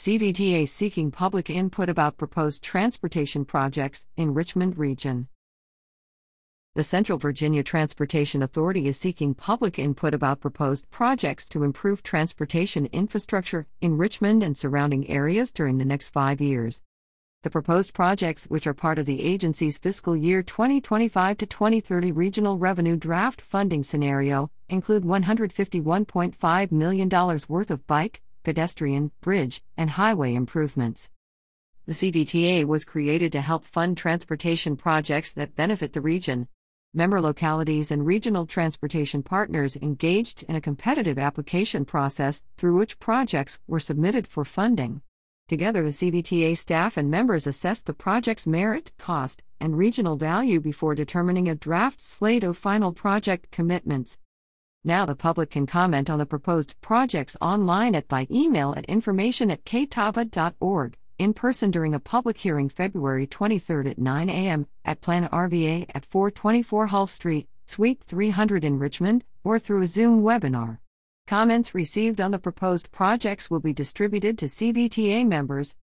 CVTA seeking public input about proposed transportation projects in Richmond Region. The Central Virginia Transportation Authority is seeking public input about proposed projects to improve transportation infrastructure in Richmond and surrounding areas during the next five years. The proposed projects, which are part of the agency's fiscal year 2025 to 2030 regional revenue draft funding scenario, include $151.5 million worth of bike, pedestrian, bridge, and highway improvements. The CVTA was created to help fund transportation projects that benefit the region. Member localities and regional transportation partners engaged in a competitive application process through which projects were submitted for funding. Together, the CVTA staff and members assessed the project's merit, cost, and regional value before determining a draft slate of final project commitments. Now the public can comment on the proposed projects online at by email at information at cvtava.org in person during a public hearing February 23 at 9 a.m. at Plan RVA at 424 Hull Street, Suite 300 in Richmond, or through a Zoom webinar. Comments received on the proposed projects will be distributed to CVTA members,